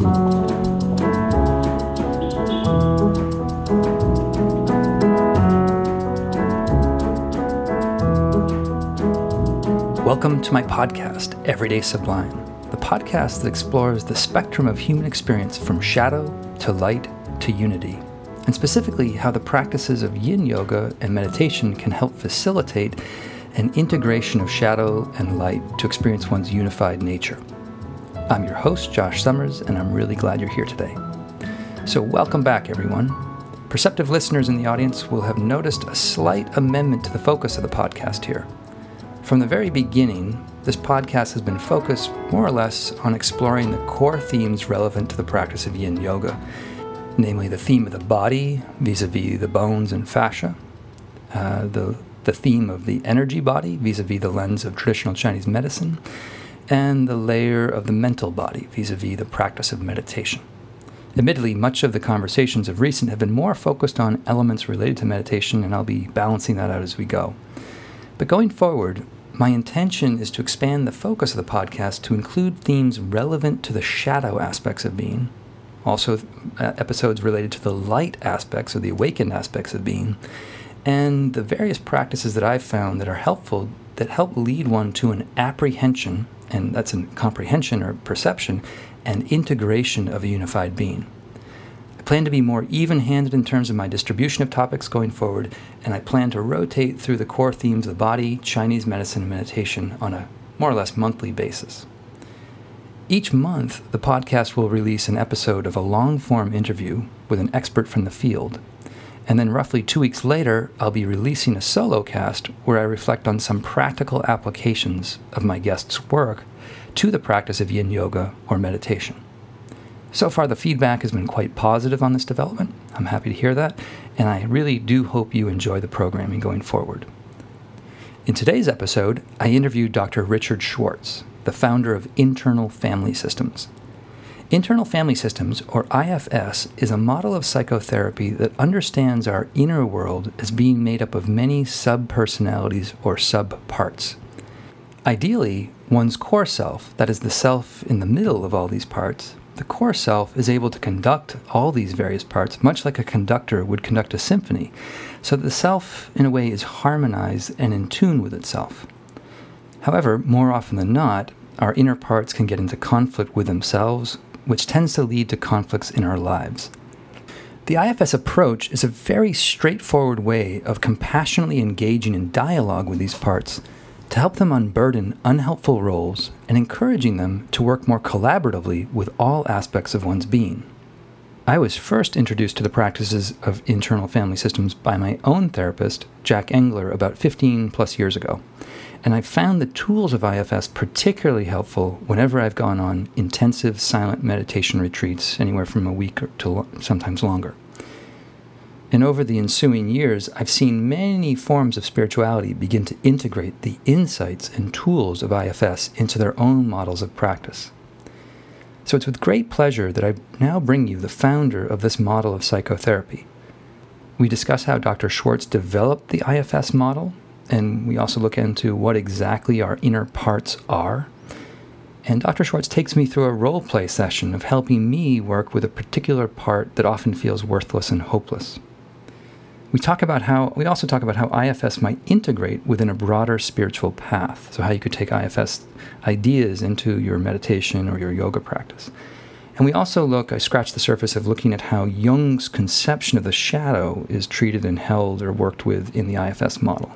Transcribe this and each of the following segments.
Welcome to my podcast, Everyday Sublime, the podcast that explores the spectrum of human experience from shadow to light to unity, and specifically how the practices of yin yoga and meditation can help facilitate an integration of shadow and light to experience one's unified nature. I'm your host, Josh Summers, and I'm really glad you're here today. So, welcome back, everyone. Perceptive listeners in the audience will have noticed a slight amendment to the focus of the podcast here. From the very beginning, this podcast has been focused more or less on exploring the core themes relevant to the practice of yin yoga, namely the theme of the body vis a vis the bones and fascia, uh, the, the theme of the energy body vis a vis the lens of traditional Chinese medicine, and the layer of the mental body vis a vis the practice of meditation. Admittedly, much of the conversations of recent have been more focused on elements related to meditation, and I'll be balancing that out as we go. But going forward, my intention is to expand the focus of the podcast to include themes relevant to the shadow aspects of being, also uh, episodes related to the light aspects or the awakened aspects of being, and the various practices that I've found that are helpful that help lead one to an apprehension, and that's a comprehension or perception, and integration of a unified being. I plan to be more even handed in terms of my distribution of topics going forward, and I plan to rotate through the core themes of the body, Chinese medicine, and meditation on a more or less monthly basis. Each month, the podcast will release an episode of a long form interview with an expert from the field. And then, roughly two weeks later, I'll be releasing a solo cast where I reflect on some practical applications of my guest's work to the practice of yin yoga or meditation. So far, the feedback has been quite positive on this development. I'm happy to hear that, and I really do hope you enjoy the programming going forward. In today's episode, I interviewed Dr. Richard Schwartz, the founder of Internal Family Systems. Internal Family Systems, or IFS, is a model of psychotherapy that understands our inner world as being made up of many subpersonalities or subparts. Ideally, one's core self, that is the self in the middle of all these parts, the core self is able to conduct all these various parts, much like a conductor would conduct a symphony, so that the self, in a way, is harmonized and in tune with itself. However, more often than not, our inner parts can get into conflict with themselves, which tends to lead to conflicts in our lives. The IFS approach is a very straightforward way of compassionately engaging in dialogue with these parts to help them unburden unhelpful roles and encouraging them to work more collaboratively with all aspects of one's being. I was first introduced to the practices of internal family systems by my own therapist, Jack Engler, about 15 plus years ago, and I've found the tools of IFS particularly helpful whenever I've gone on intensive silent meditation retreats, anywhere from a week to sometimes longer. And over the ensuing years, I've seen many forms of spirituality begin to integrate the insights and tools of IFS into their own models of practice. So it's with great pleasure that I now bring you the founder of this model of psychotherapy. We discuss how Dr. Schwartz developed the IFS model, and we also look into what exactly our inner parts are. And Dr. Schwartz takes me through a role play session of helping me work with a particular part that often feels worthless and hopeless. We talk about how we also talk about how IFS might integrate within a broader spiritual path. So how you could take IFS ideas into your meditation or your yoga practice. And we also look, I scratch the surface of looking at how Jung's conception of the shadow is treated and held or worked with in the IFS model.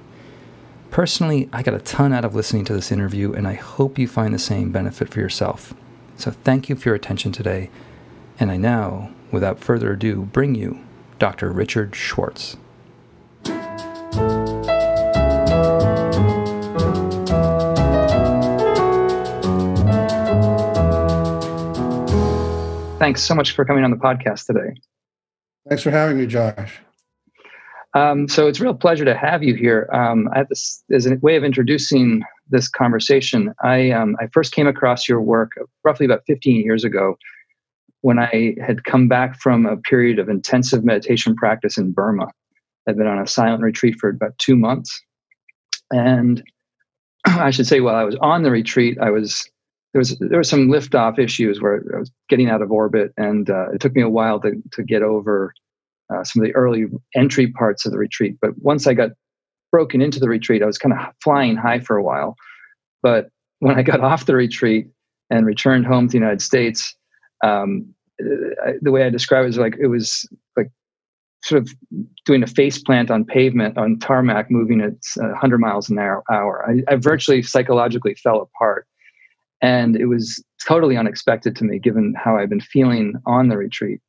Personally, I got a ton out of listening to this interview, and I hope you find the same benefit for yourself. So thank you for your attention today. And I now, without further ado, bring you Dr. Richard Schwartz. Thanks so much for coming on the podcast today. Thanks for having me, Josh. Um, so it's a real pleasure to have you here. Um, this as a way of introducing this conversation. I um, I first came across your work roughly about 15 years ago when I had come back from a period of intensive meditation practice in Burma. I'd been on a silent retreat for about two months. And I should say, while I was on the retreat, I was there was there were some liftoff issues where I was getting out of orbit, and uh, it took me a while to to get over uh, some of the early entry parts of the retreat. But once I got broken into the retreat, I was kind of flying high for a while. But when I got off the retreat and returned home to the United States, um, I, the way I describe it is like it was like sort of doing a face plant on pavement on tarmac, moving at 100 miles an hour. I, I virtually psychologically fell apart. And it was totally unexpected to me, given how I've been feeling on the retreat.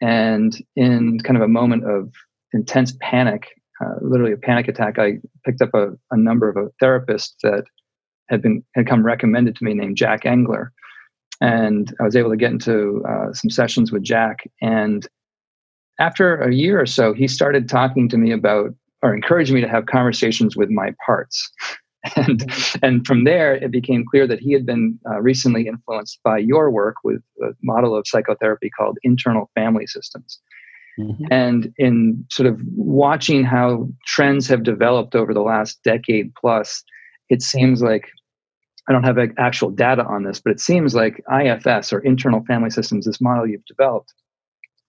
And in kind of a moment of intense panic, uh, literally a panic attack, I picked up a, a number of a therapist that had been had come recommended to me named Jack Engler, and I was able to get into uh, some sessions with Jack. And after a year or so, he started talking to me about or encouraging me to have conversations with my parts. And mm-hmm. and from there, it became clear that he had been uh, recently influenced by your work with a model of psychotherapy called internal family systems. Mm-hmm. And in sort of watching how trends have developed over the last decade plus, it seems like I don't have actual data on this, but it seems like IFS or internal family systems, this model you've developed,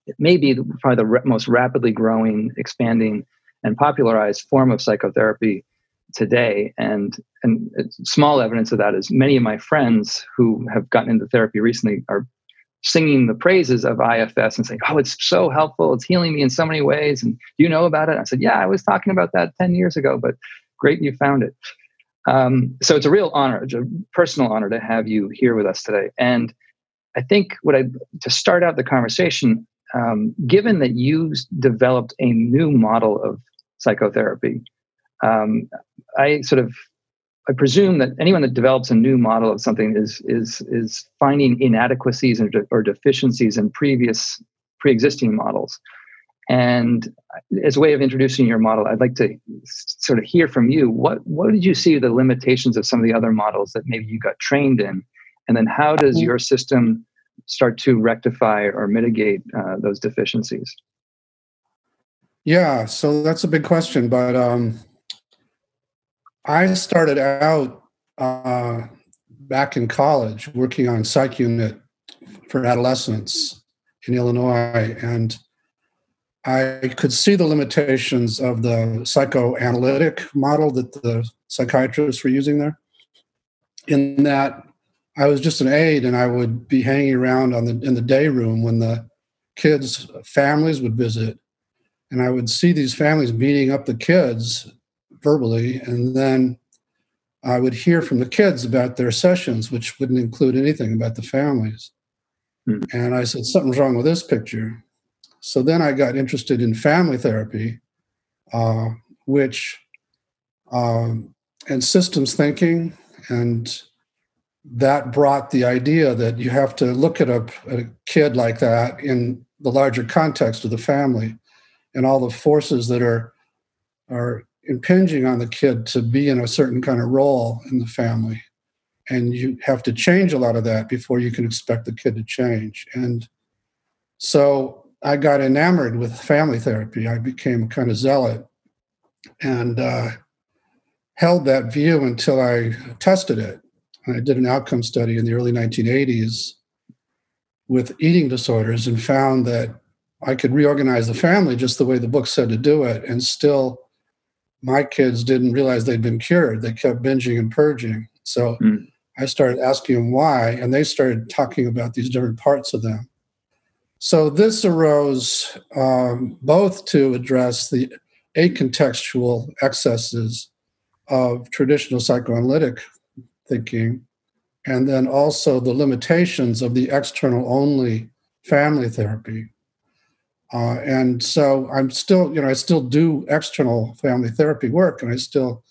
it may be probably the most rapidly growing, expanding, and popularized form of psychotherapy today. And and small evidence of that is many of my friends who have gotten into therapy recently are singing the praises of IFS and saying, "Oh, it's so helpful. It's healing me in so many ways." And you know about it? I said, "Yeah, I was talking about that ten years ago, but great you found it." Um, so it's a real honor, a personal honor to have you here with us today. And I think what I to start out the conversation, um, given that you developed a new model of psychotherapy, um, I sort of I presume that anyone that develops a new model of something is is is finding inadequacies or, or deficiencies in previous pre-existing models. And as a way of introducing your model, I'd like to sort of hear from you. What what did you see the limitations of some of the other models that maybe you got trained in, and then how does mm-hmm. your system start to rectify or mitigate uh, those deficiencies? Yeah, so that's a big question, but um, I started out uh, back in college working on psych unit for adolescents in Illinois, and I could see the limitations of the psychoanalytic model that the psychiatrists were using there. In that, I was just an aide, and I would be hanging around on the in the day room when the kids' families would visit, and I would see these families beating up the kids verbally, and then I would hear from the kids about their sessions, which wouldn't include anything about the families. Mm. And I said, something's wrong with this picture. So then I got interested in family therapy, uh, which um, and systems thinking, and that brought the idea that you have to look at a, a kid like that in the larger context of the family and all the forces that are are impinging on the kid to be in a certain kind of role in the family and you have to change a lot of that before you can expect the kid to change and so I got enamored with family therapy. I became a kind of zealot and uh, held that view until I tested it. I did an outcome study in the early 1980s with eating disorders and found that I could reorganize the family just the way the book said to do it. And still, my kids didn't realize they'd been cured. They kept binging and purging. So mm. I started asking them why, and they started talking about these different parts of them. So this arose um, both to address the acontextual excesses of traditional psychoanalytic thinking, and then also the limitations of the external only family therapy. Uh, and so I'm still, you know, I still do external family therapy work, and I still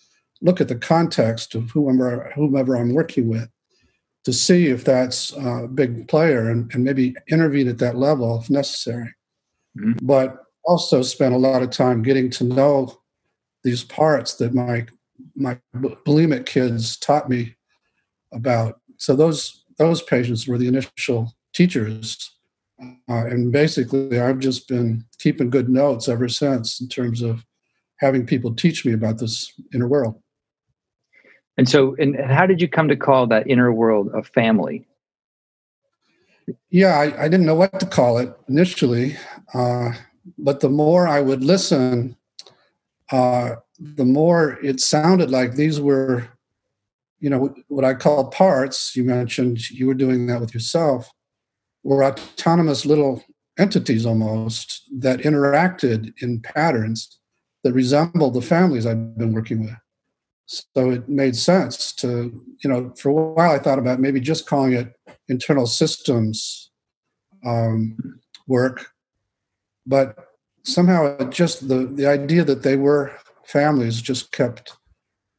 look at the context of whomever whomever I'm working with to see if that's a big player and, and maybe intervene at that level if necessary. Mm-hmm. But also spend a lot of time getting to know these parts that my my bulimic kids taught me about. So those those patients were the initial teachers, uh, and basically I've just been keeping good notes ever since in terms of having people teach me about this inner world. And so, and how did you come to call that inner world a family? Yeah, I, I didn't know what to call it initially, uh, but the more I would listen, uh, the more it sounded like these were, you know, what I call parts. You mentioned you were doing that with yourself, were autonomous little entities almost that interacted in patterns that resembled the families I've been working with. So it made sense to, you know, for a while I thought about maybe just calling it internal systems um, work, but somehow it just the the idea that they were families just kept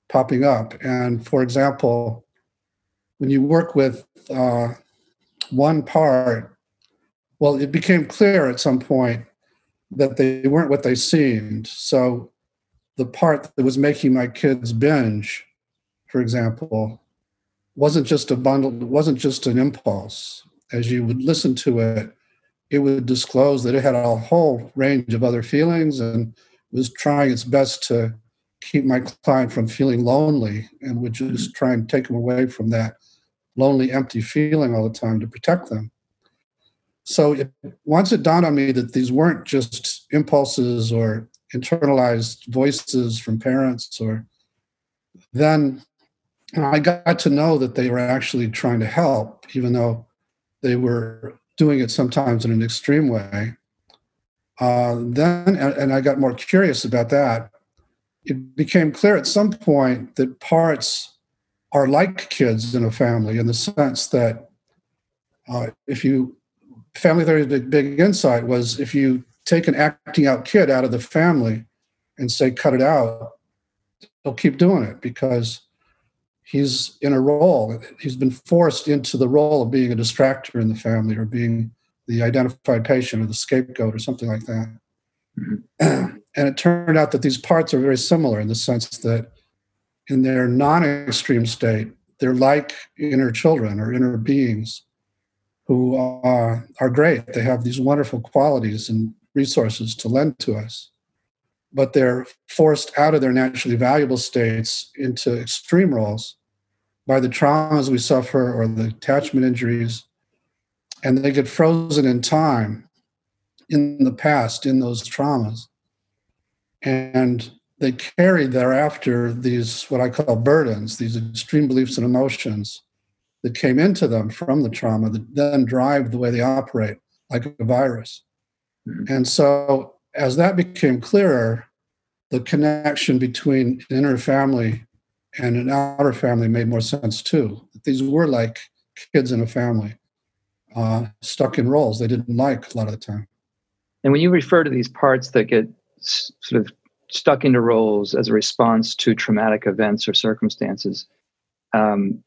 popping up. And for example, when you work with uh, one part, well, it became clear at some point that they weren't what they seemed. So the part that was making my kids binge, for example, wasn't just a bundle, it wasn't just an impulse. As you would listen to it, it would disclose that it had a whole range of other feelings and was trying its best to keep my client from feeling lonely and would just try and take him away from that lonely, empty feeling all the time to protect them. So it, once it dawned on me that these weren't just impulses or internalized voices from parents, or then I got to know that they were actually trying to help, even though they were doing it sometimes in an extreme way. Uh, then, and I got more curious about that. It became clear at some point that parts are like kids in a family in the sense that uh, if you family theory's big, big insight was if you take an acting out kid out of the family and say cut it out he'll keep doing it because he's in a role he's been forced into the role of being a distractor in the family or being the identified patient or the scapegoat or something like that mm-hmm. and it turned out that these parts are very similar in the sense that in their non-extreme state they're like inner children or inner beings who are great. They have these wonderful qualities and resources to lend to us, but they're forced out of their naturally valuable states into extreme roles by the traumas we suffer or the attachment injuries, and they get frozen in time in the past in those traumas. And they carry thereafter these, what I call burdens, these extreme beliefs and emotions that came into them from the trauma that then drive the way they operate like a virus. Mm-hmm. And so as that became clearer, the connection between an inner family and an outer family made more sense too. These were like kids in a family, uh, stuck in roles they didn't like a lot of the time. And when you refer to these parts that get sort of stuck into roles as a response to traumatic events or circumstances, um,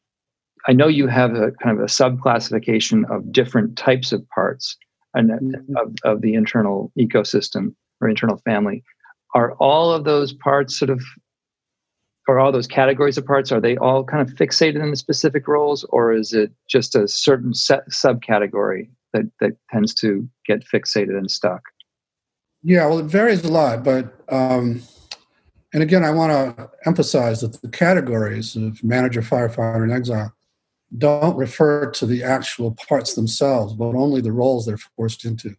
I know you have a kind of a subclassification of different types of parts and mm-hmm. of, of the internal ecosystem or internal family. Are all of those parts sort of, or all those categories of parts, are they all kind of fixated in the specific roles, or is it just a certain set subcategory that that tends to get fixated and stuck? Yeah, well, it varies a lot, but um, and again, I want to emphasize that the categories of manager, firefighter, and exile don't refer to the actual parts themselves, but only the roles they're forced into.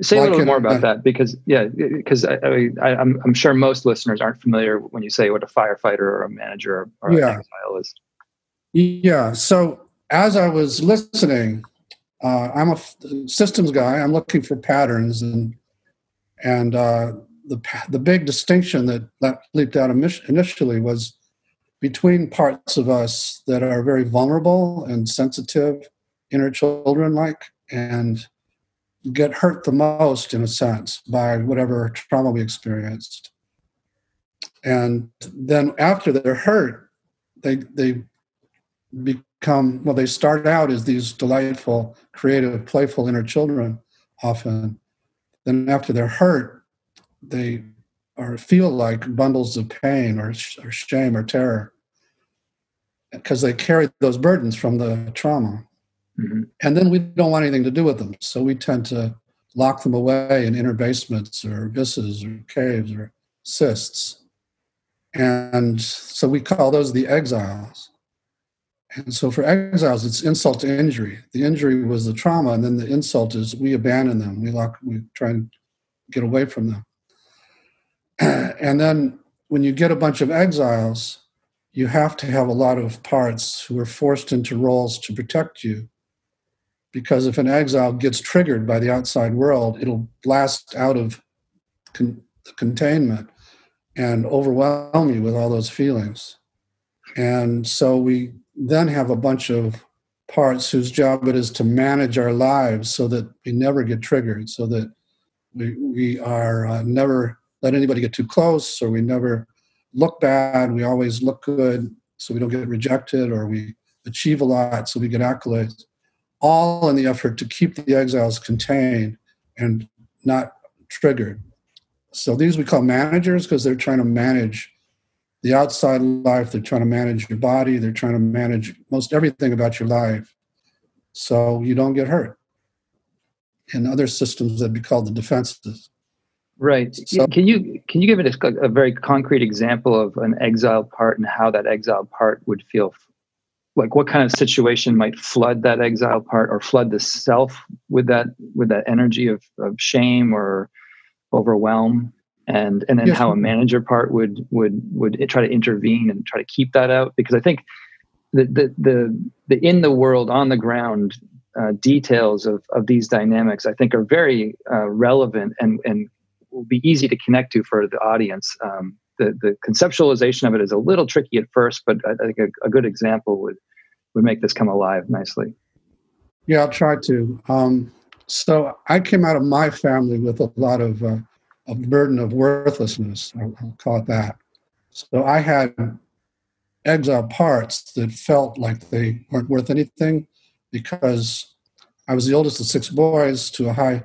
Say like a little more about that because, yeah, because I, I, I'm, I'm sure most listeners aren't familiar when you say what a firefighter or a manager or yeah. an exile is. Yeah. So as I was listening, uh, I'm a systems guy. I'm looking for patterns, and and uh, the the big distinction that, that leaped out initially was between parts of us that are very vulnerable and sensitive, inner children like, and get hurt the most, in a sense, by whatever trauma we experienced. And then after they're hurt, they, they become, well, they start out as these delightful, creative, playful inner children often. Then after they're hurt, they or feel like bundles of pain or, or shame or terror because they carry those burdens from the trauma. Mm-hmm. And then we don't want anything to do with them. So we tend to lock them away in inner basements or abysses or caves or cysts. And so we call those the exiles. And so for exiles, it's insult to injury. The injury was the trauma, and then the insult is we abandon them. We lock. We try and get away from them. And then when you get a bunch of exiles, you have to have a lot of parts who are forced into roles to protect you. Because if an exile gets triggered by the outside world, it'll blast out of con- containment and overwhelm you with all those feelings. And so we then have a bunch of parts whose job it is to manage our lives so that we never get triggered, so that we, we are uh, never let anybody get too close, or we never look bad. We always look good, so we don't get rejected, or we achieve a lot, so we get accolades. All in the effort to keep the exiles contained and not triggered. So these we call managers because they're trying to manage the outside life, they're trying to manage your body, they're trying to manage most everything about your life so you don't get hurt. In other systems that'd be called the defenses. Right. So, can you can you give it a, a, very concrete example of an exiled part and how that exiled part would feel? Like what kind of situation might flood that exiled part or flood the self with that with that energy of, of shame or overwhelm? And and then yes. how a manager part would would would try to intervene and try to keep that out because I think the the the, the in the world on the ground uh, details of of these dynamics I think are very uh, relevant and and will be easy to connect to for the audience. Um, the the conceptualization of it is a little tricky at first, but I think a, a good example would would make this come alive nicely. Yeah, I'll try to. Um, so I came out of my family with a lot of uh, a burden of worthlessness. I'll, call it that. So I had exile parts that felt like they weren't worth anything because I was the oldest of six boys to a high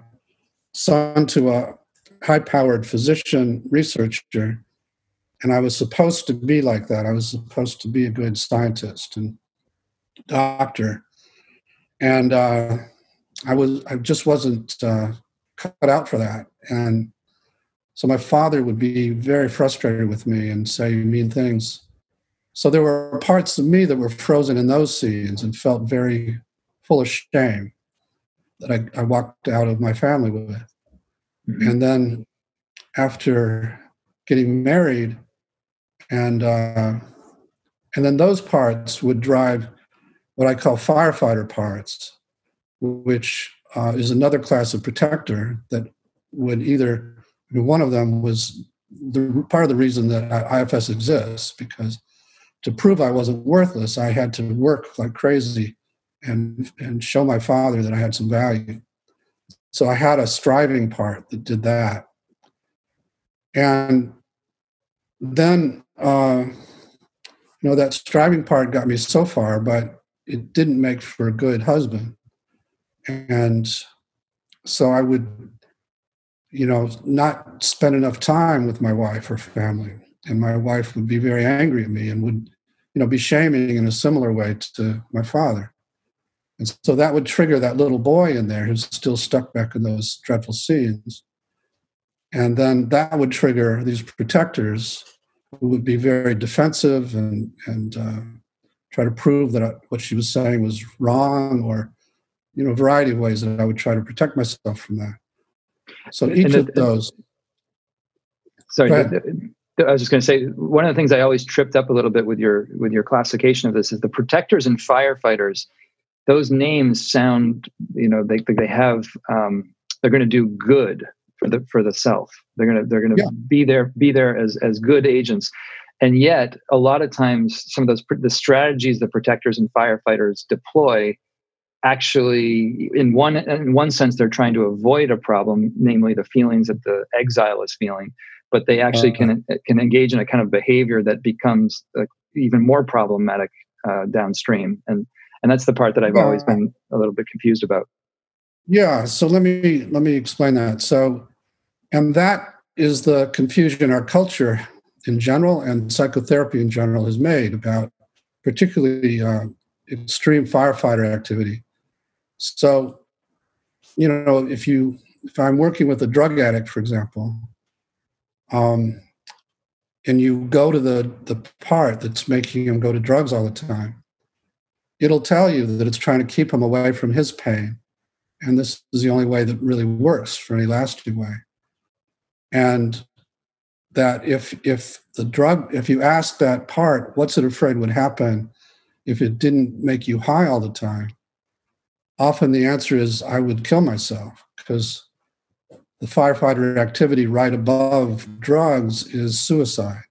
son to a high powered physician researcher. And I was supposed to be like that. I was supposed to be a good scientist and doctor. And uh, I was I just wasn't uh, cut out for that. And so my father would be very frustrated with me and say mean things. So there were parts of me that were frozen in those scenes and felt very full of shame that I, I walked out of my family with. Mm-hmm. And then after getting married, and uh, and then those parts would drive what I call firefighter parts, which uh, is another class of protector that would either one of them was the part of the reason that IFS exists because to prove I wasn't worthless, I had to work like crazy and and show my father that I had some value. So I had a striving part that did that, and then uh, you know that striving part got me so far, but it didn't make for a good husband, and so I would you know, not spend enough time with my wife or family. And my wife would be very angry at me and would, you know, be shaming in a similar way to my father. And so that would trigger that little boy in there who's still stuck back in those dreadful scenes. And then that would trigger these protectors who would be very defensive and, and uh, try to prove that what she was saying was wrong or, you know, a variety of ways that I would try to protect myself from that. So each the, of those. Sorry, I was just going to say one of the things I always tripped up a little bit with your with your classification of this is the protectors and firefighters. Those names sound, you know, they they have um, they're going to do good for the for the self. They're gonna they're gonna yeah. be there be there as as good agents, and yet a lot of times some of those the strategies the protectors and firefighters deploy actually in one in one sense they're trying to avoid a problem namely the feelings that the exile is feeling but they actually uh-huh. can can engage in a kind of behavior that becomes uh, even more problematic uh, downstream. And and that's the part that i've always been a little bit confused about. Yeah so let me let me explain that. So and that is the confusion our culture in general and psychotherapy in general has made about particularly uh, extreme firefighter activity so, you know, if you if I'm working with a drug addict, for example, um, and you go to the the part that's making him go to drugs all the time, it'll tell you that it's trying to keep him away from his pain. And this is the only way that really works for any lasting way. And that if if the drug, if you ask that part, what's it afraid would happen if it didn't make you high all the time? Often the answer is I would kill myself because the firefighter activity right above drugs is suicide.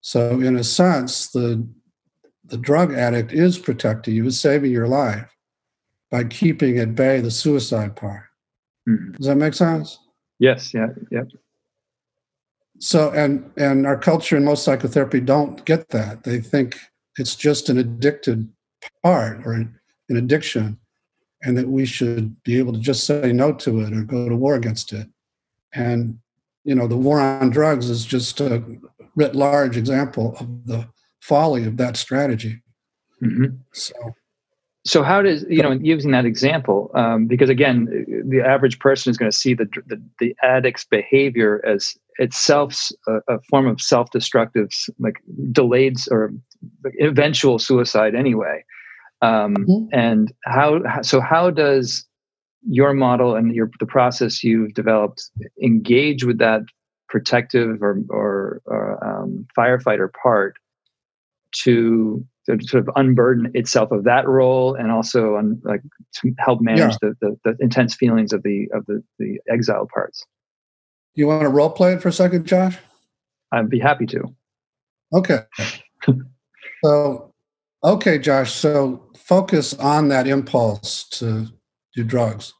So in a sense, the the drug addict is protecting you, is saving your life by keeping at bay the suicide part. Mm-hmm. Does that make sense? Yes. Yeah. Yep. So and and our culture and most psychotherapy don't get that. They think it's just an addicted part or an, an addiction, and that we should be able to just say no to it or go to war against it. And you know, the war on drugs is just a writ large example of the folly of that strategy. Mm-hmm. So, so how does you know using that example? Um, because again, the average person is going to see the, the, the addict's behavior as itself a, a form of self-destructive, like delayed or eventual suicide anyway. Um, mm-hmm. And how so? How does your model and your the process you've developed engage with that protective or, or, or um, firefighter part to, to, sort of unburden itself of that role and also on like to help manage yeah. the, the, the intense feelings of the of the the exile parts do you want to role play it for a second josh i'd be happy to okay so okay josh so focus on that impulse to do drugs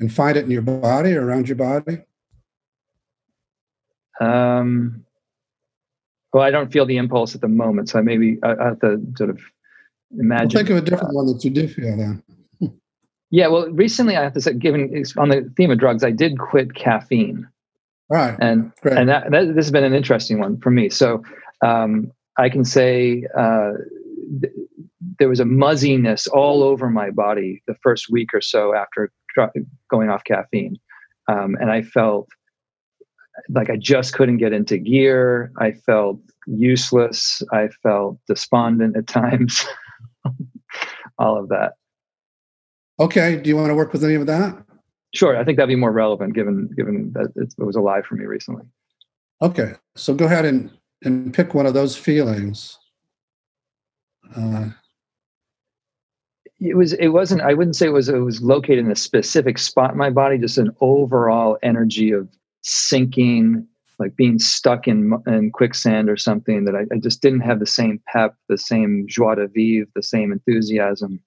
and find it in your body or around your body um well, I don't feel the impulse at the moment, so maybe I, I have to sort of imagine. Well, think of a different one that you do feel then. yeah, well, recently I have to say, given on the theme of drugs, I did quit caffeine. Right, and Great. and that, that, this has been an interesting one for me. So um, I can say uh, th- there was a muzziness all over my body the first week or so after going off caffeine, um, and I felt like I just couldn't get into gear. I felt useless. I felt despondent at times. All of that. Okay. Do you want to work with any of that? Sure. I think that'd be more relevant given given that it was alive for me recently. Okay. So go ahead and and pick one of those feelings. Uh, it was it wasn't i wouldn't say it was it was located in a specific spot in my body just an overall energy of sinking, like being stuck in in quicksand or something that I, I, just didn't have the same pep, the same joie de vivre, the same enthusiasm.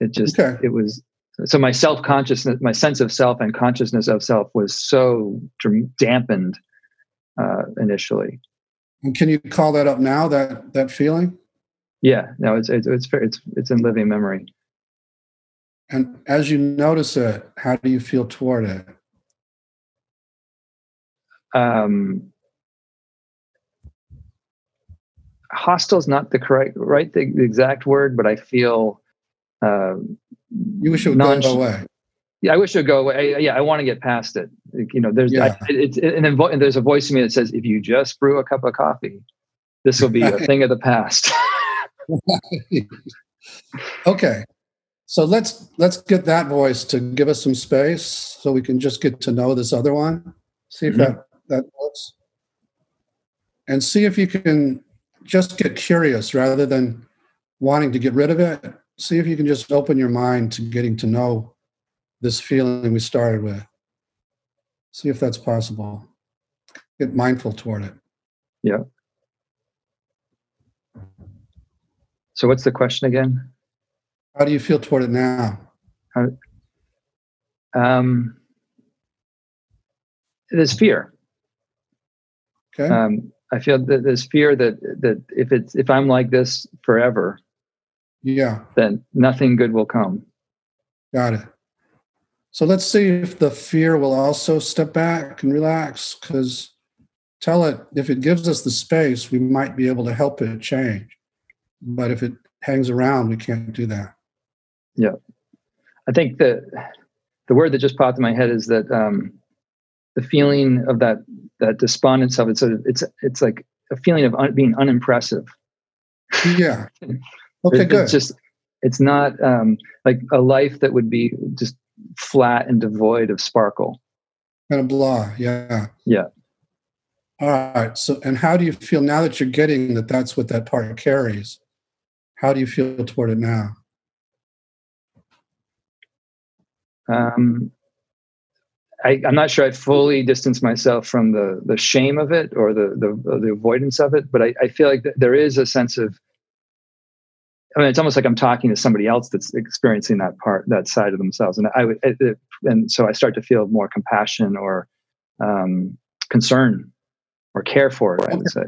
It just okay. it was so my self consciousness, my sense of self and consciousness of self was so dampened uh, initially. And can you call that up now? That that feeling? Yeah, no, it's it's it's it's it's in living memory. And as you notice it, how do you feel toward it? um, hostile is not the correct right the, the exact word, but I feel uh, you wish it would non- go away. Yeah, I wish it would go away. I, yeah, I want to get past it. You know, there's yeah. I, it's and then vo- there's a voice in me that says, if you just brew a cup of coffee, this will be a thing of the past. okay, so let's let's get that voice to give us some space so we can just get to know this other one. See if mm-hmm. that that works. And see if you can just get curious rather than wanting to get rid of it. See if you can just open your mind to getting to know this feeling we started with. See if that's possible. Get mindful toward it. Yeah. So, what's the question again? How do you feel toward it now? How, um, there's fear. Okay. Um, I feel that there's fear that that if it's if I'm like this forever, yeah, then nothing good will come. Got it. So let's see if the fear will also step back and relax. Because tell it if it gives us the space, we might be able to help it change. But if it hangs around, we can't do that. Yeah, I think that the word that just popped in my head is that um, the feeling of that that despondent self it's a, it's it's like a feeling of un, being unimpressive. Yeah. Okay, good. It's just it's not um, like a life that would be just flat and devoid of sparkle. Kind of blah. Yeah. Yeah. All right. So, and how do you feel now that you're getting that? That's what that part carries. How do you feel toward it now? Um, I, am not sure I fully distance myself from the the shame of it or the the, the avoidance of it, but I, I feel like there is a sense of. I mean, it's almost like I'm talking to somebody else that's experiencing that part, that side of themselves, and I would, it, and so I start to feel more compassion or um, concern or care for it. I would say.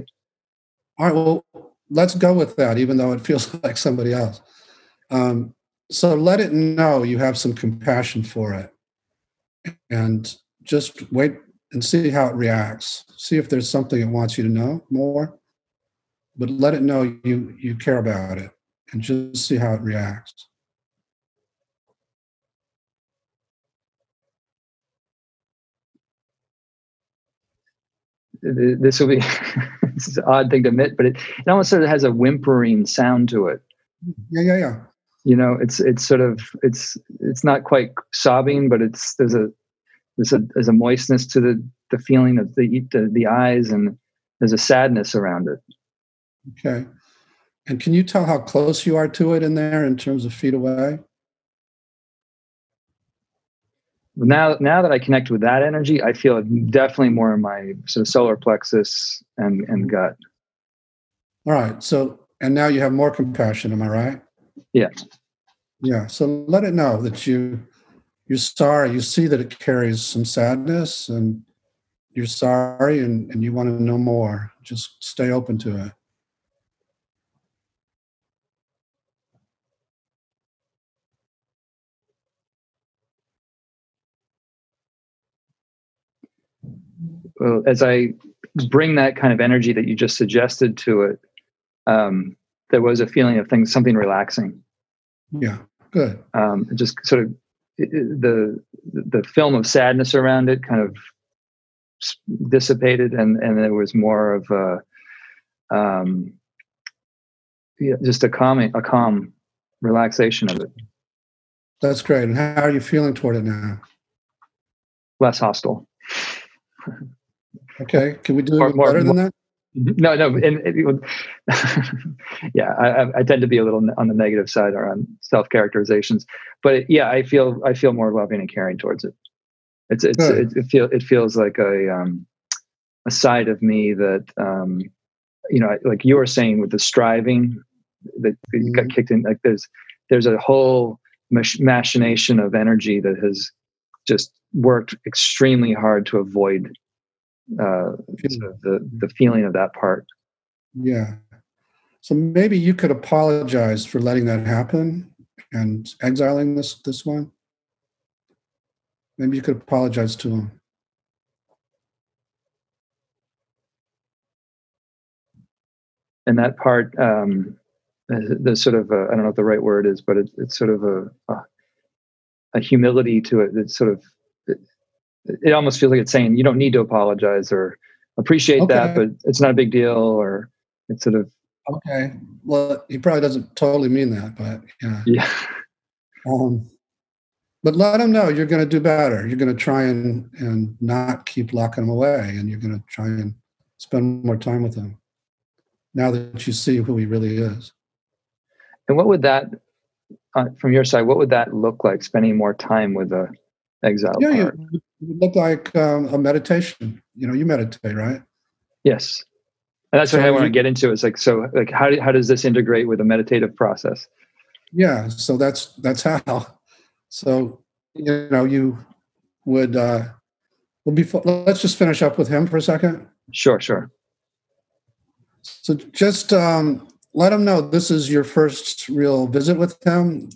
All right. Well, let's go with that, even though it feels like somebody else. Um, so let it know you have some compassion for it and just wait and see how it reacts. See if there's something it wants you to know more, but let it know you you care about it and just see how it reacts. This will be this is an odd thing to admit, but it, it almost sort of has a whimpering sound to it. Yeah, yeah, yeah. You know it's it's sort of it's it's not quite sobbing but it's there's a there's a there's a moistness to the the feeling of the the, the eyes and there's a sadness around it. Okay. And can you tell how close you are to it in there in terms of feet away now now that i connect with that energy i feel it definitely more in my sort of solar plexus and and mm-hmm. gut all right so and now you have more compassion am i right yeah. Yeah. So let it know that you you're sorry. You see that it carries some sadness and you're sorry and, and you want to know more. Just stay open to it. Well, as I bring that kind of energy that you just suggested to it, um, there was a feeling of things, something relaxing. Yeah, good. Um, just sort of the the film of sadness around it kind of dissipated, and and there was more of a um, yeah, just a calming, a calm relaxation of it. That's great. And how are you feeling toward it now? Less hostile. okay. Can we do more, more, better than that? no, no, and it, yeah, I, I, tend to be a little on the negative side or on self characterizations, but yeah, I feel I feel more loving and caring towards it. It's it's it, it feel it feels like a um, a side of me that um, you know, like you were saying with the striving that mm-hmm. got kicked in. Like there's there's a whole mach- machination of energy that has just worked extremely hard to avoid uh, the the feeling of that part. Yeah. So maybe you could apologize for letting that happen and exiling this this one. Maybe you could apologize to him. And that part, um, the sort of I don't know what the right word is, but it, it's sort of a, a, a humility to it. It's sort of it almost feels like it's saying you don't need to apologize or appreciate okay. that, but it's not a big deal, or it's sort of okay. Well, he probably doesn't totally mean that, but yeah, yeah. Um, but let him know you're going to do better. You're going to try and and not keep locking him away, and you're going to try and spend more time with him. Now that you see who he really is. And what would that, uh, from your side, what would that look like? Spending more time with a exile yeah, part. It look like um, a meditation. You know, you meditate, right? Yes, and that's so what I want to get into. It's like, so, like, how do, how does this integrate with a meditative process? Yeah, so that's that's how. So, you know, you would. uh Well, before let's just finish up with him for a second. Sure, sure. So just um, let him know this is your first real visit with him.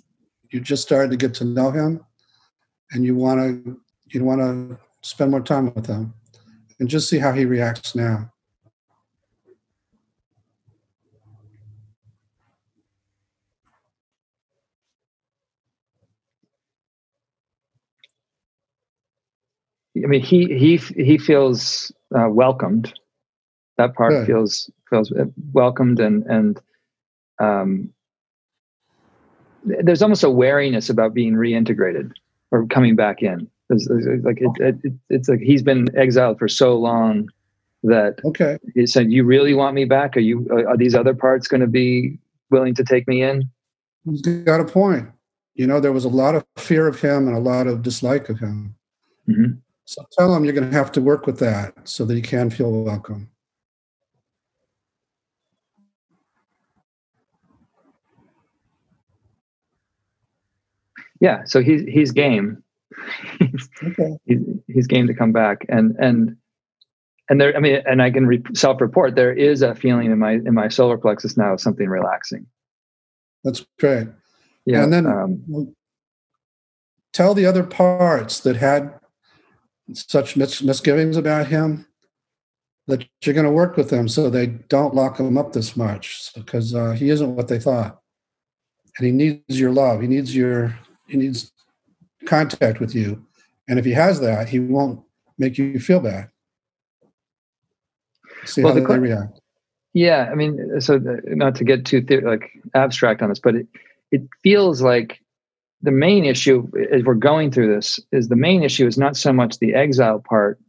You just started to get to know him and you want to you want to spend more time with him and just see how he reacts now. I mean, he he he feels uh, welcomed. that part Good. feels feels welcomed and and um, there's almost a wariness about being reintegrated or coming back in. It's, it's like it, it, it's like he's been exiled for so long that okay he said, "You really want me back? Are you are these other parts going to be willing to take me in?" He's got a point. You know, there was a lot of fear of him and a lot of dislike of him. Mm-hmm. So tell him you're going to have to work with that so that he can feel welcome. Yeah, so he's he's game. he's, okay. he's, he's game to come back, and and and there. I mean, and I can re- self-report. There is a feeling in my in my solar plexus now of something relaxing. That's great. Yeah, and then um, tell the other parts that had such mis- misgivings about him that you're going to work with them so they don't lock him up this much because uh, he isn't what they thought and he needs your love he needs your he needs contact with you. And if he has that he won't make you feel bad. See well, how the, they react. yeah i mean so the, not to get too like abstract on this but it, it feels like the main issue as we're going through this is the main issue is not so much the exile part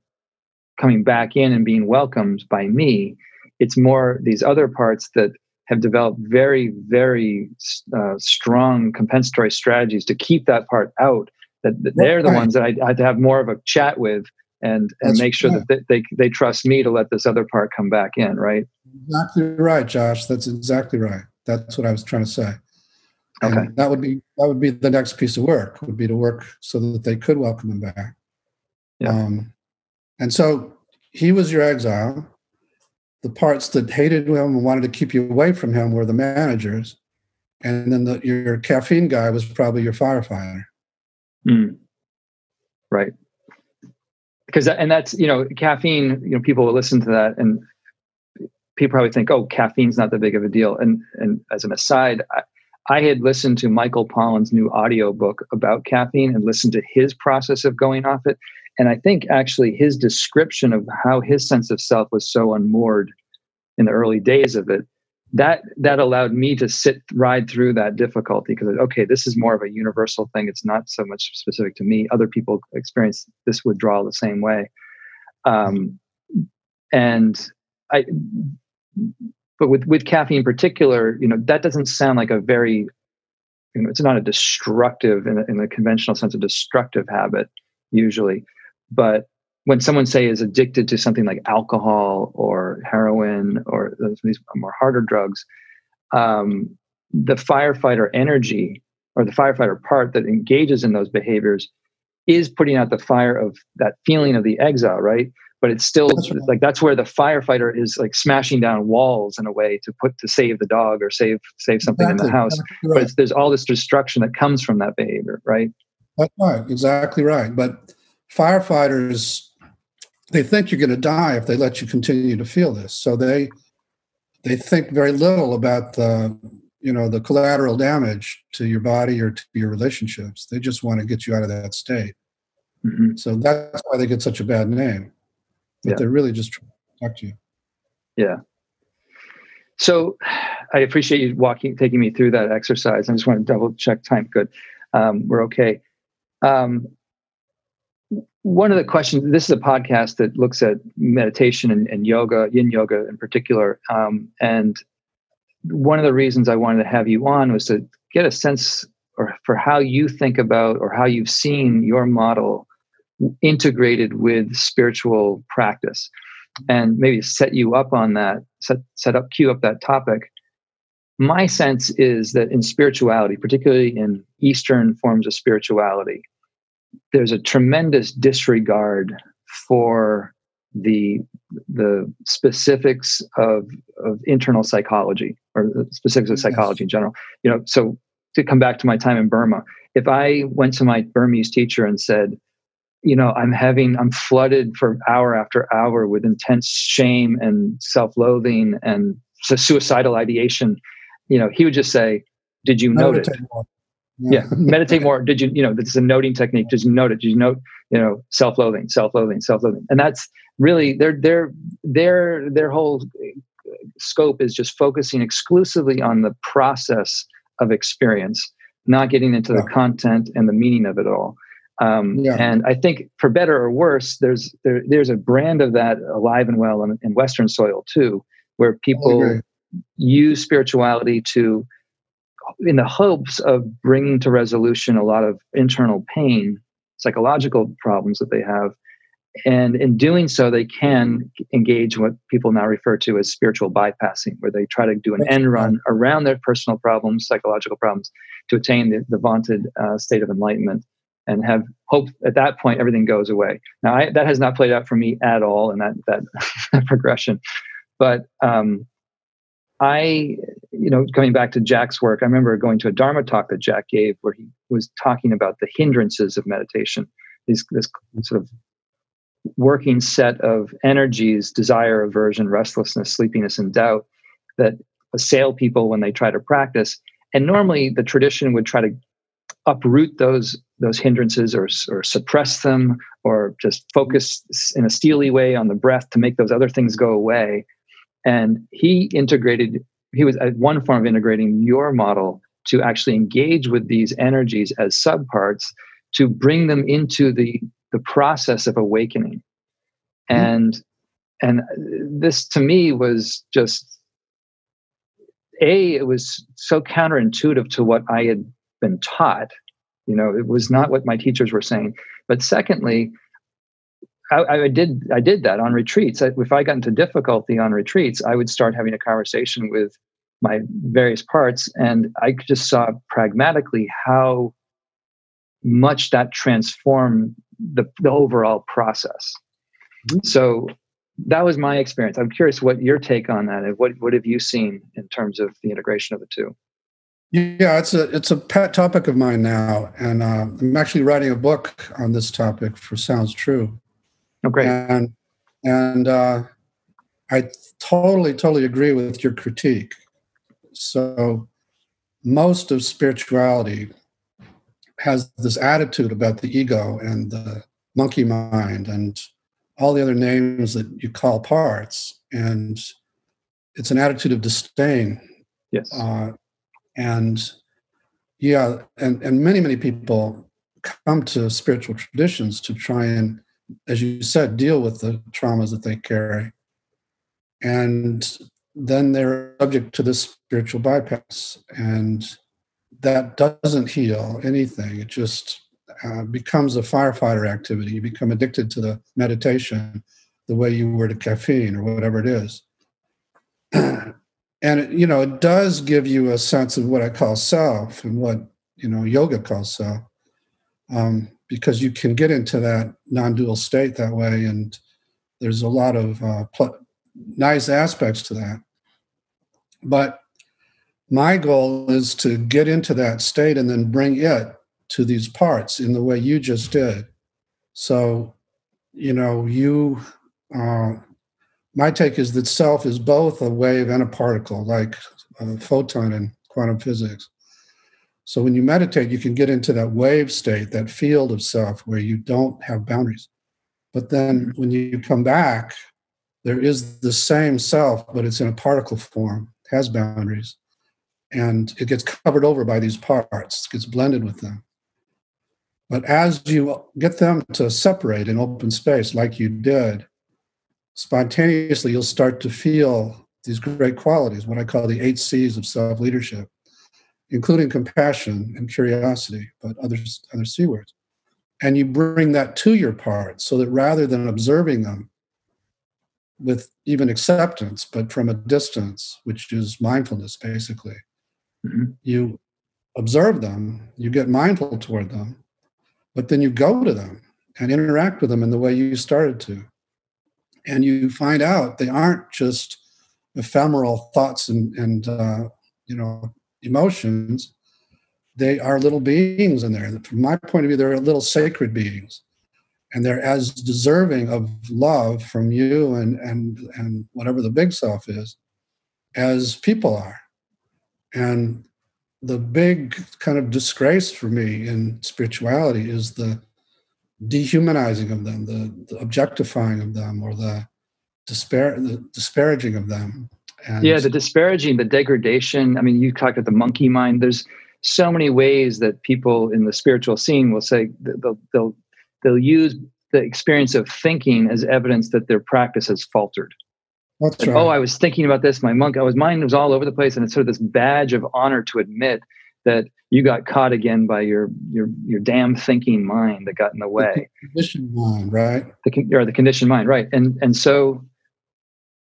coming back in and being welcomed by me. It's more these other parts that have developed very very uh, strong compensatory strategies to keep that part out that, that they're the right. ones that I, I, had to have more of a chat with and and That's make sure right. that they, they they trust me to let this other part come back in right exactly right josh that's exactly right that's what i was trying to say Okay. And that would be that would be the next piece of work would be to work so that they could welcome him back. Yeah. Um, and so he was your exile. The parts that hated him and wanted to keep you away from him were the managers, and then the, your caffeine guy was probably your firefighter. Mm. Right. Because and that's you know caffeine. You know people will listen to that and people probably think, oh, caffeine's not that big of a deal. And and as an aside, I, I had listened to Michael Pollan's new audio book about caffeine and listened to his process of going off it. And I think actually his description of how his sense of self was so unmoored in the early days of it, that that allowed me to sit ride through that difficulty because okay, this is more of a universal thing. It's not so much specific to me. Other people experience this withdrawal the same way. Um, and I but with with caffeine in particular, you know, that doesn't sound like a very, you know, it's not a destructive in, in the conventional sense of destructive habit usually, but when someone say is addicted to something like alcohol or heroin or these more harder drugs, um, the firefighter energy or the firefighter part that engages in those behaviors is putting out the fire of that feeling of the exile, right? but it's still that's right. like that's where the firefighter is like smashing down walls in a way to put to save the dog or save save something exactly. in the house right. but there's all this destruction that comes from that behavior right that's right exactly right but firefighters they think you're going to die if they let you continue to feel this so they they think very little about the you know the collateral damage to your body or to your relationships they just want to get you out of that state mm-hmm. so that's why they get such a bad name but yeah. they're really just trying to protect you. Yeah. So I appreciate you walking, taking me through that exercise. I just want to double check time. Good. Um, we're okay. Um, one of the questions, this is a podcast that looks at meditation and, and yoga, yin yoga in particular. Um, and one of the reasons I wanted to have you on was to get a sense or for how you think about or how you've seen your model integrated with spiritual practice and maybe set you up on that set set up cue up that topic my sense is that in spirituality particularly in eastern forms of spirituality there's a tremendous disregard for the the specifics of of internal psychology or the specifics of psychology in general. You know so to come back to my time in burma if i went to my burmese teacher and said you know i'm having i'm flooded for hour after hour with intense shame and self-loathing and suicidal ideation you know he would just say did you notice yeah. meditate more. Did you, you know, this is a noting technique. Just note it. Did you note, you know, self-loathing, self-loathing, self-loathing, and that's really their their their their whole scope is just focusing exclusively on the process of experience, not getting into yeah. the content and the meaning of it all. Um, yeah. And I think, for better or worse, there's there, there's a brand of that alive and well in, in Western soil too, where people use spirituality to, in the hopes of bringing to resolution a lot of internal pain, psychological problems that they have, and in doing so, they can engage what people now refer to as spiritual bypassing, where they try to do an end run around their personal problems, psychological problems, to attain the, the vaunted uh, state of enlightenment and have hope at that point everything goes away. Now, I, that has not played out for me at all in that, that progression. But um, I, you know, coming back to Jack's work, I remember going to a Dharma talk that Jack gave where he was talking about the hindrances of meditation, these, this sort of working set of energies desire, aversion, restlessness, sleepiness, and doubt that assail people when they try to practice. And normally the tradition would try to uproot those those hindrances or, or suppress them or just focus in a steely way on the breath to make those other things go away and he integrated he was at one form of integrating your model to actually engage with these energies as subparts to bring them into the the process of awakening. Mm-hmm. and and this to me was just a it was so counterintuitive to what i had been taught. You know it was not what my teachers were saying. But secondly I, I, did I did that on retreats. If I got into difficulty on retreats, I would start having a conversation with my various parts, and I just saw pragmatically how much that transformed the, the overall process. Mm-hmm. So that was my experience. I'm curious what your take on that and what what have you seen in terms of the integration of the two? Yeah, it's a it's a pet topic of mine now, and uh, I'm actually writing a book on this topic for Sounds True. Oh, great! And and uh, I totally totally agree with your critique. So most of spirituality has this attitude about the ego and the monkey mind and all the other names that you call parts, and it's an attitude of disdain. Yes. Uh, and yeah, and, and many, many people come to spiritual traditions to try and, as you said, deal with the traumas that they carry. And then they're subject to this spiritual bypass. And that doesn't heal anything. It just uh, becomes a firefighter activity. You become addicted to the meditation the way you were to caffeine or whatever it is. and it, you know it does give you a sense of what i call self and what you know yoga calls self um, because you can get into that non-dual state that way and there's a lot of uh, pl- nice aspects to that but my goal is to get into that state and then bring it to these parts in the way you just did so you know you uh, my take is that self is both a wave and a particle, like a photon in quantum physics. So when you meditate, you can get into that wave state, that field of self where you don't have boundaries. But then when you come back, there is the same self, but it's in a particle form, has boundaries. And it gets covered over by these parts, gets blended with them. But as you get them to separate in open space, like you did, spontaneously you'll start to feel these great qualities, what I call the eight C's of self leadership, including compassion and curiosity, but others, other C words. And you bring that to your part so that rather than observing them with even acceptance, but from a distance, which is mindfulness basically, mm-hmm. you observe them, you get mindful toward them, but then you go to them and interact with them in the way you started to and you find out they aren't just ephemeral thoughts and, and uh, you know emotions they are little beings in there. From my point of view they're little sacred beings. And they're as deserving of love from you and and and whatever the big self is as people are. And the big kind of disgrace for me in spirituality is the dehumanizing of them, the, the objectifying of them, or the despair, the disparaging of them. And yeah, the disparaging, the degradation. I mean, you talked about the monkey mind. There's so many ways that people in the spiritual scene will say they'll they'll they'll use the experience of thinking as evidence that their practice has faltered. That's like, right. Oh, I was thinking about this. My monk, I was mind was all over the place, and it's sort of this badge of honor to admit that you got caught again by your your your damn thinking mind that got in the way. The conditioned mind, right? The or the conditioned mind, right? And and so,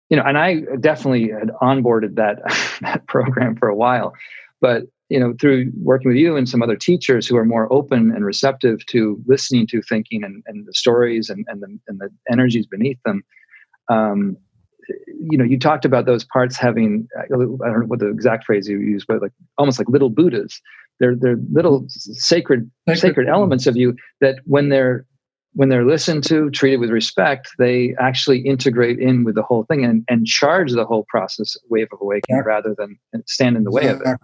you know, and I definitely had onboarded that that program for a while, but you know, through working with you and some other teachers who are more open and receptive to listening to thinking and, and the stories and and the, and the energies beneath them. Um, you know, you talked about those parts having I don't know what the exact phrase you use, but like almost like little Buddhas. They're they're little sacred sacred, sacred elements of you that when they're when they're listened to, treated with respect, they actually integrate in with the whole thing and, and charge the whole process wave of awakening rather than stand in the way of it.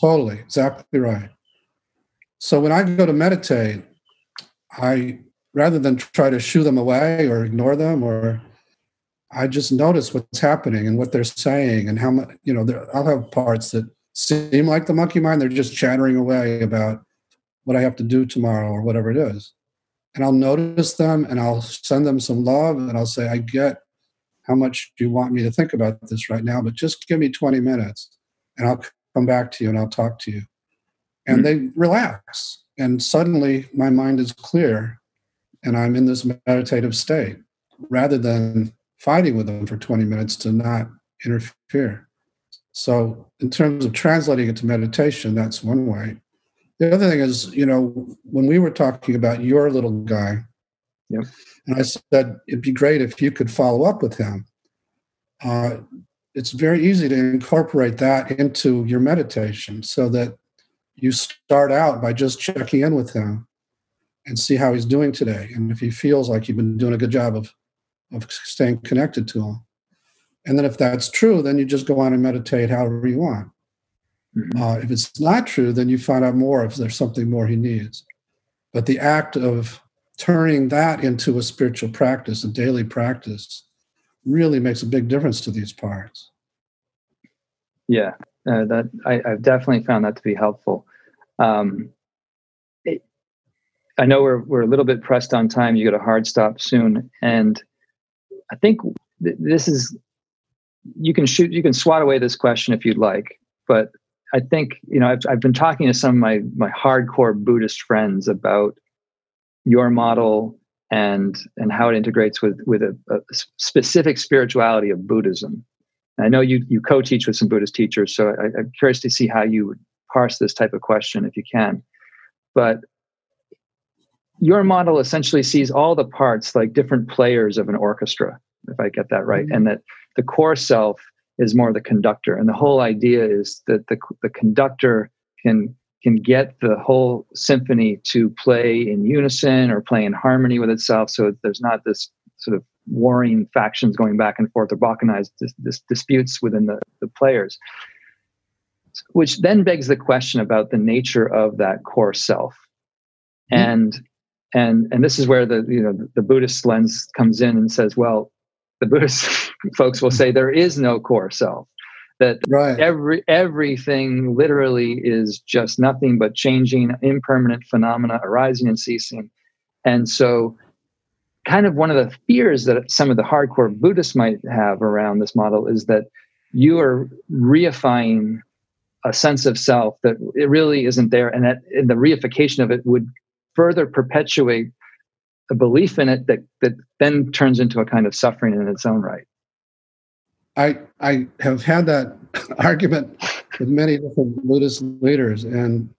Totally, exactly right. So when I go to meditate, I rather than try to shoo them away or ignore them or I just notice what's happening and what they're saying and how much, you know, I'll have parts that seem like the monkey mind. They're just chattering away about what I have to do tomorrow or whatever it is. And I'll notice them and I'll send them some love and I'll say, I get how much you want me to think about this right now, but just give me 20 minutes and I'll come back to you and I'll talk to you. And mm-hmm. they relax. And suddenly my mind is clear and I'm in this meditative state rather than fighting with them for 20 minutes to not interfere. So, in terms of translating it to meditation, that's one way. The other thing is, you know, when we were talking about your little guy, and I said it'd be great if you could follow up with him. Uh, it's very easy to incorporate that into your meditation so that you start out by just checking in with him and see how he's doing today. And if he feels like you've been doing a good job of of staying connected to him. And then if that's true, then you just go on and meditate however you want. Mm-hmm. Uh, if it's not true, then you find out more if there's something more he needs. But the act of turning that into a spiritual practice, a daily practice, really makes a big difference to these parts. Yeah, uh, that I, have definitely found that to be helpful. Um, it, I know we're we're a little bit pressed on time. You got a hard stop soon, and I think th- this is you can shoot you can swat away this question if you'd like, but I think you know I've I've been talking to some of my my hardcore Buddhist friends about your model and and how it integrates with with a, a specific spirituality of Buddhism. And I know you you co-teach with some Buddhist teachers, so I, I'm curious to see how you would parse this type of question if you can. But your model essentially sees all the parts like different players of an orchestra, if I get that right, mm-hmm. and that the core self is more the conductor. And the whole idea is that the, the conductor can can get the whole symphony to play in unison or play in harmony with itself. So there's not this sort of warring factions going back and forth or balkanized dis- dis- disputes within the, the players. Which then begs the question about the nature of that core self. Mm-hmm. And and and this is where the you know the buddhist lens comes in and says well the buddhist folks will say there is no core self that right. every everything literally is just nothing but changing impermanent phenomena arising and ceasing and so kind of one of the fears that some of the hardcore buddhists might have around this model is that you are reifying a sense of self that it really isn't there and that and the reification of it would further perpetuate a belief in it that that then turns into a kind of suffering in its own right. I I have had that argument with many different Buddhist leaders, and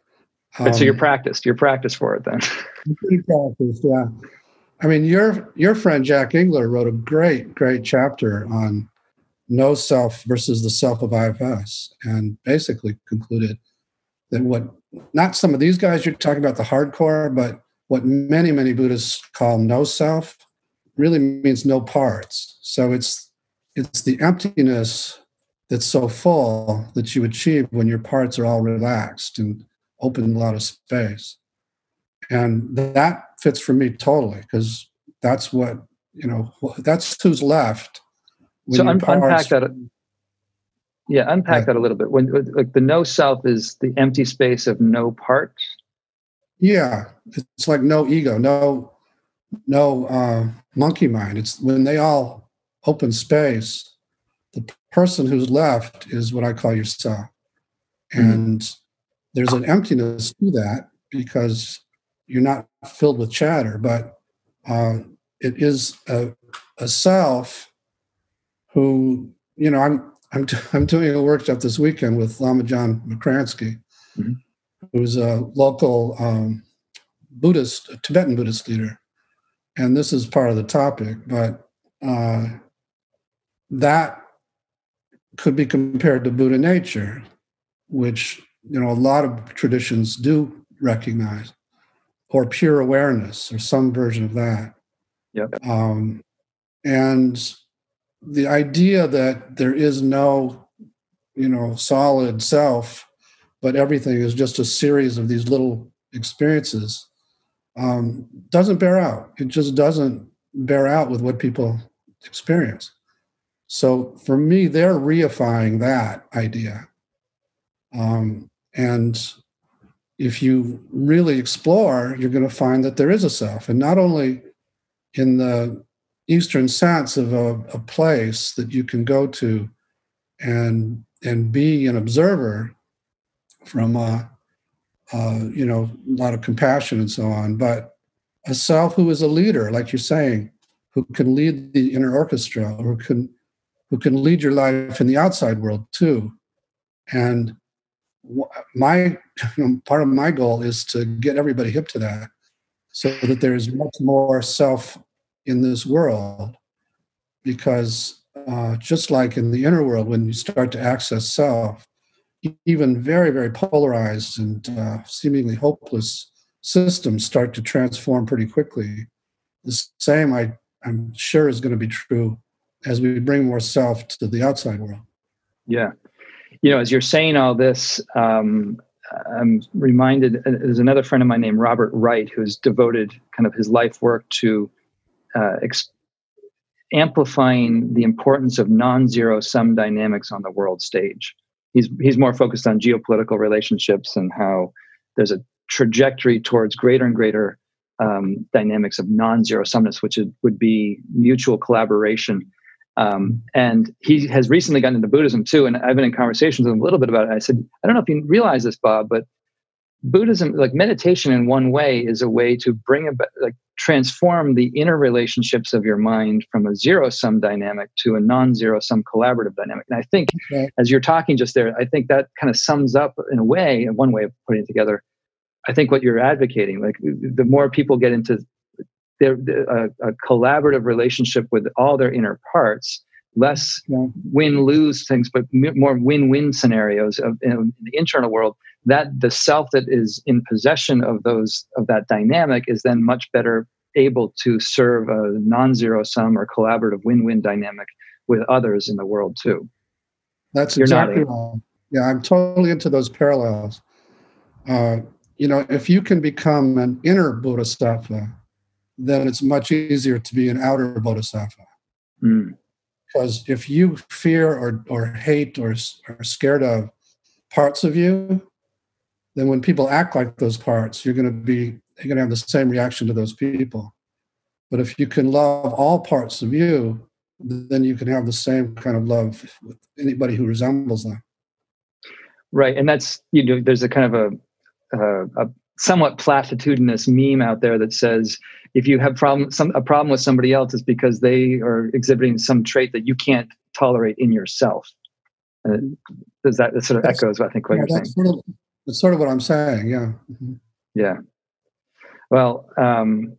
um, so you're um, practiced. You're practiced for it then. Practiced, yeah. I mean, your your friend Jack Engler wrote a great great chapter on no self versus the self of IFS, and basically concluded that what not some of these guys you're talking about the hardcore, but what many, many Buddhists call no self really means no parts. So it's it's the emptiness that's so full that you achieve when your parts are all relaxed and open a lot of space. And that fits for me totally because that's what, you know, that's who's left. So un- unpack that. Yeah, unpack yeah. that a little bit. When like the no self is the empty space of no parts. Yeah, it's like no ego, no, no uh, monkey mind. It's when they all open space. The person who's left is what I call yourself, mm-hmm. and there's an emptiness to that because you're not filled with chatter, but uh, it is a, a self who you know I'm I'm, t- I'm doing a workshop this weekend with Lama John Makransky, mm-hmm. Who's a local um, Buddhist, Tibetan Buddhist leader. And this is part of the topic, but uh, that could be compared to Buddha nature, which you know a lot of traditions do recognize, or pure awareness, or some version of that. Yep. Um, and the idea that there is no, you know, solid self, but everything is just a series of these little experiences, um, doesn't bear out. It just doesn't bear out with what people experience. So for me, they're reifying that idea. Um, and if you really explore, you're going to find that there is a self, and not only in the Eastern sense of a, a place that you can go to and and be an observer from a, a, you know a lot of compassion and so on, but a self who is a leader, like you're saying, who can lead the inner orchestra, or can who can lead your life in the outside world too. And my you know, part of my goal is to get everybody hip to that, so that there is much more self in this world because uh, just like in the inner world, when you start to access self, even very, very polarized and uh, seemingly hopeless systems start to transform pretty quickly. The same, I, I'm sure, is going to be true as we bring more self to the outside world. Yeah. You know, as you're saying all this, um, I'm reminded uh, there's another friend of mine named Robert Wright who's devoted kind of his life work to uh, amplifying the importance of non-zero sum dynamics on the world stage. He's he's more focused on geopolitical relationships and how there's a trajectory towards greater and greater um, dynamics of non-zero sumness, which would be mutual collaboration. Um, and he has recently gotten into Buddhism too, and I've been in conversations with him a little bit about it. I said, I don't know if you realize this, Bob, but Buddhism, like meditation in one way, is a way to bring about, like transform the inner relationships of your mind from a zero sum dynamic to a non zero sum collaborative dynamic. And I think okay. as you're talking just there, I think that kind of sums up in a way, one way of putting it together. I think what you're advocating, like the more people get into their, a, a collaborative relationship with all their inner parts, less win lose things, but more win win scenarios of, in the internal world. That the self that is in possession of those of that dynamic is then much better able to serve a non-zero sum or collaborative win-win dynamic with others in the world too. That's You're exactly right. Yeah, I'm totally into those parallels. Uh, you know, if you can become an inner bodhisattva, then it's much easier to be an outer bodhisattva. Mm. Because if you fear or, or hate or are scared of parts of you, then when people act like those parts, you're going to be you're going to have the same reaction to those people. But if you can love all parts of you, then you can have the same kind of love with anybody who resembles them. Right, and that's you know, there's a kind of a, a, a somewhat platitudinous meme out there that says if you have problem some a problem with somebody else is because they are exhibiting some trait that you can't tolerate in yourself uh, does that, that sort of that's, echoes i think what yeah, you're saying sort of, that's sort of what i'm saying yeah. Mm-hmm. yeah. Well um,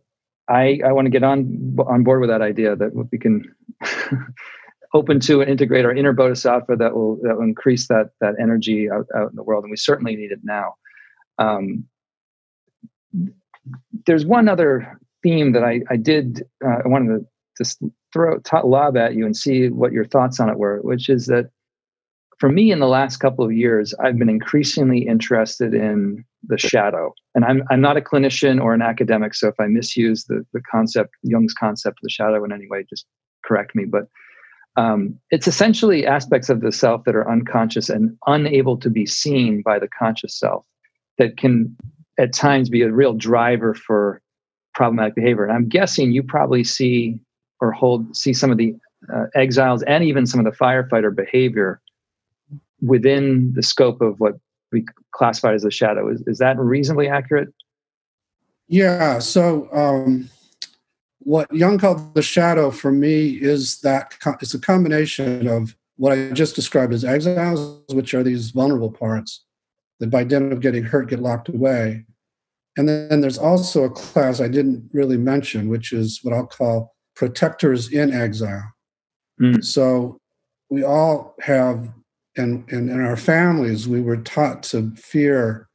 i i want to get on on board with that idea that we can open to and integrate our inner bodhisattva that will that will increase that that energy out, out in the world and we certainly need it now. Um, there's one other theme that I, I did, uh, I wanted to just throw, t- lob at you and see what your thoughts on it were, which is that for me, in the last couple of years, I've been increasingly interested in the shadow. And I'm, I'm not a clinician or an academic, so if I misuse the, the concept, Jung's concept of the shadow in any way, just correct me. But um, it's essentially aspects of the self that are unconscious and unable to be seen by the conscious self that can at times be a real driver for problematic behavior. And I'm guessing you probably see or hold see some of the uh, exiles and even some of the firefighter behavior within the scope of what we classified as a shadow. Is, is that reasonably accurate? Yeah. So um, what Jung called the shadow for me is that it's a combination of what I just described as exiles, which are these vulnerable parts that by dint of getting hurt get locked away. And then there's also a class I didn't really mention, which is what I'll call protectors in exile. Mm. So we all have and, and in our families, we were taught to fear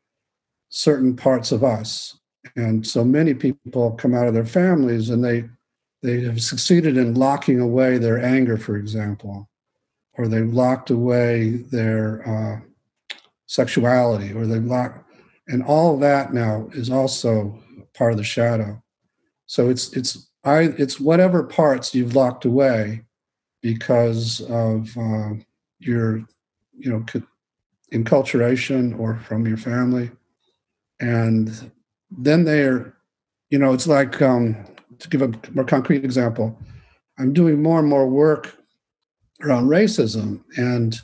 certain parts of us. And so many people come out of their families and they they have succeeded in locking away their anger, for example, or they've locked away their uh, sexuality, or they've locked, and all that now is also part of the shadow. So it's it's I it's whatever parts you've locked away because of uh, your you know enculturation or from your family. And then they're you know it's like um, to give a more concrete example i'm doing more and more work around racism and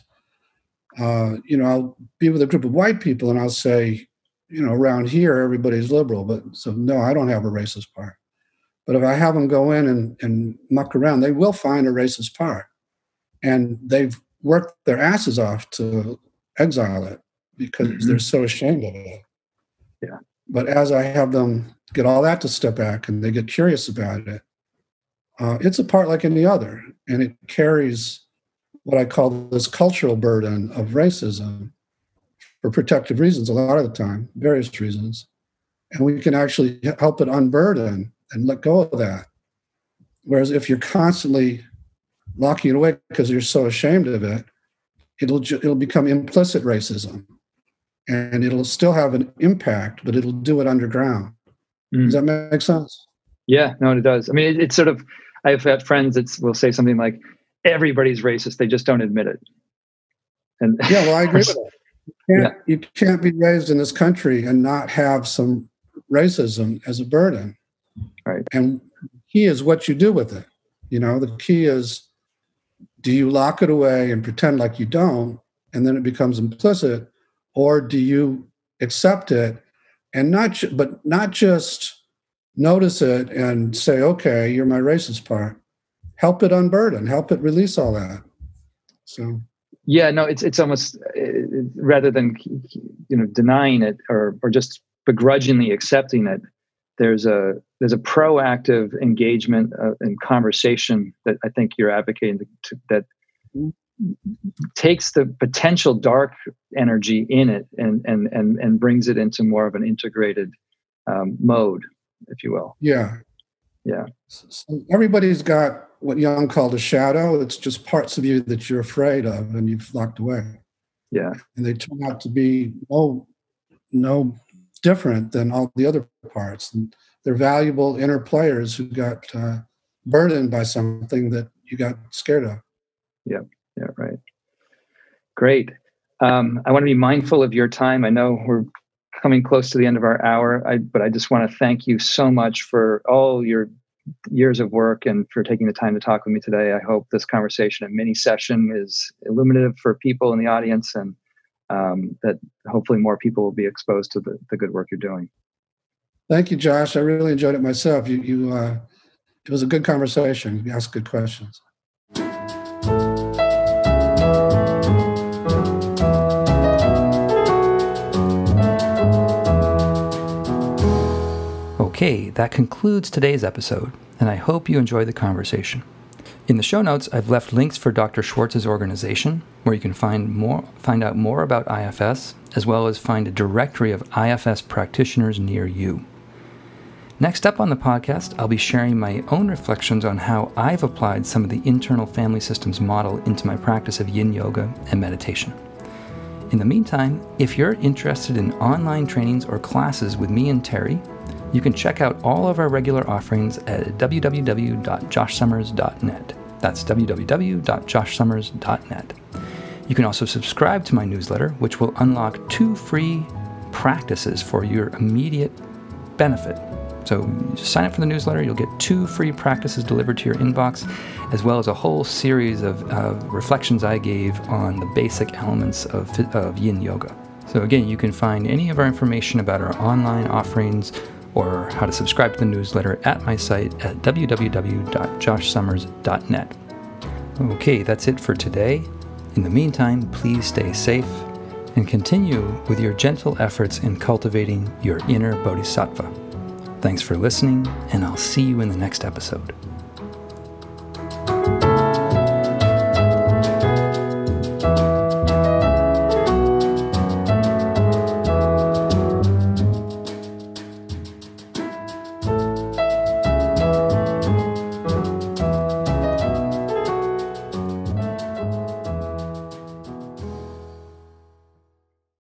uh, you know i'll be with a group of white people and i'll say you know around here everybody's liberal but so no i don't have a racist part. But if i have them go in and, and muck around they will find a racist part. And they've work their asses off to exile it because mm-hmm. they're so ashamed of it. Yeah. But as I have them get all that to step back and they get curious about it, uh, it's a part like any other, and it carries what I call this cultural burden of racism for protective reasons a lot of the time, various reasons. And we can actually help it unburden and let go of that. Whereas if you're constantly locking it away because you're so ashamed of it, it'll it'll become implicit racism, and it'll still have an impact, but it'll do it underground. Mm. Does that make sense? Yeah, no, it does. I mean, it, it's sort of. I've had friends that will say something like, "Everybody's racist; they just don't admit it." And yeah, well, I agree with that. You can't, yeah. you can't be raised in this country and not have some racism as a burden. Right. And key is what you do with it. You know, the key is do you lock it away and pretend like you don't and then it becomes implicit? Or do you accept it and not but not just notice it and say okay you're my racist part. Help it unburden help it release all that. So. Yeah no it's it's almost uh, rather than you know denying it or or just begrudgingly accepting it there's a there's a proactive engagement uh, and conversation that I think you're advocating to, that takes the potential dark energy in it and and and and brings it into more of an integrated um, mode, if you will. Yeah, yeah. So everybody's got what Jung called a shadow. It's just parts of you that you're afraid of and you've locked away. Yeah, and they turn out to be no no different than all the other parts. And they're valuable inner players who got uh, burdened by something that you got scared of. Yeah, yeah, right. Great. Um, I want to be mindful of your time. I know we're coming close to the end of our hour, I, but I just want to thank you so much for all your years of work and for taking the time to talk with me today. I hope this conversation, and mini session, is illuminative for people in the audience and um, that hopefully more people will be exposed to the, the good work you're doing. Thank you, Josh. I really enjoyed it myself. You, you, uh, it was a good conversation. You asked good questions. Okay, that concludes today's episode, and I hope you enjoyed the conversation. In the show notes, I've left links for Dr. Schwartz's organization, where you can find more, find out more about IFS, as well as find a directory of IFS practitioners near you. Next up on the podcast, I'll be sharing my own reflections on how I've applied some of the internal family systems model into my practice of yin yoga and meditation. In the meantime, if you're interested in online trainings or classes with me and Terry, you can check out all of our regular offerings at www.joshsummers.net. That's www.joshsummers.net. You can also subscribe to my newsletter, which will unlock two free practices for your immediate benefit. So sign up for the newsletter, you'll get two free practices delivered to your inbox, as well as a whole series of, reflections I gave on the basic elements of, of yin yoga. So again, you can find any of our information about our online offerings or how to subscribe to the newsletter at my site at www.joshsummers.net. Okay, that's it for today. In the meantime, please stay safe and continue with your gentle efforts in cultivating your inner bodhisattva. Thanks for listening, and I'll see you in the next episode.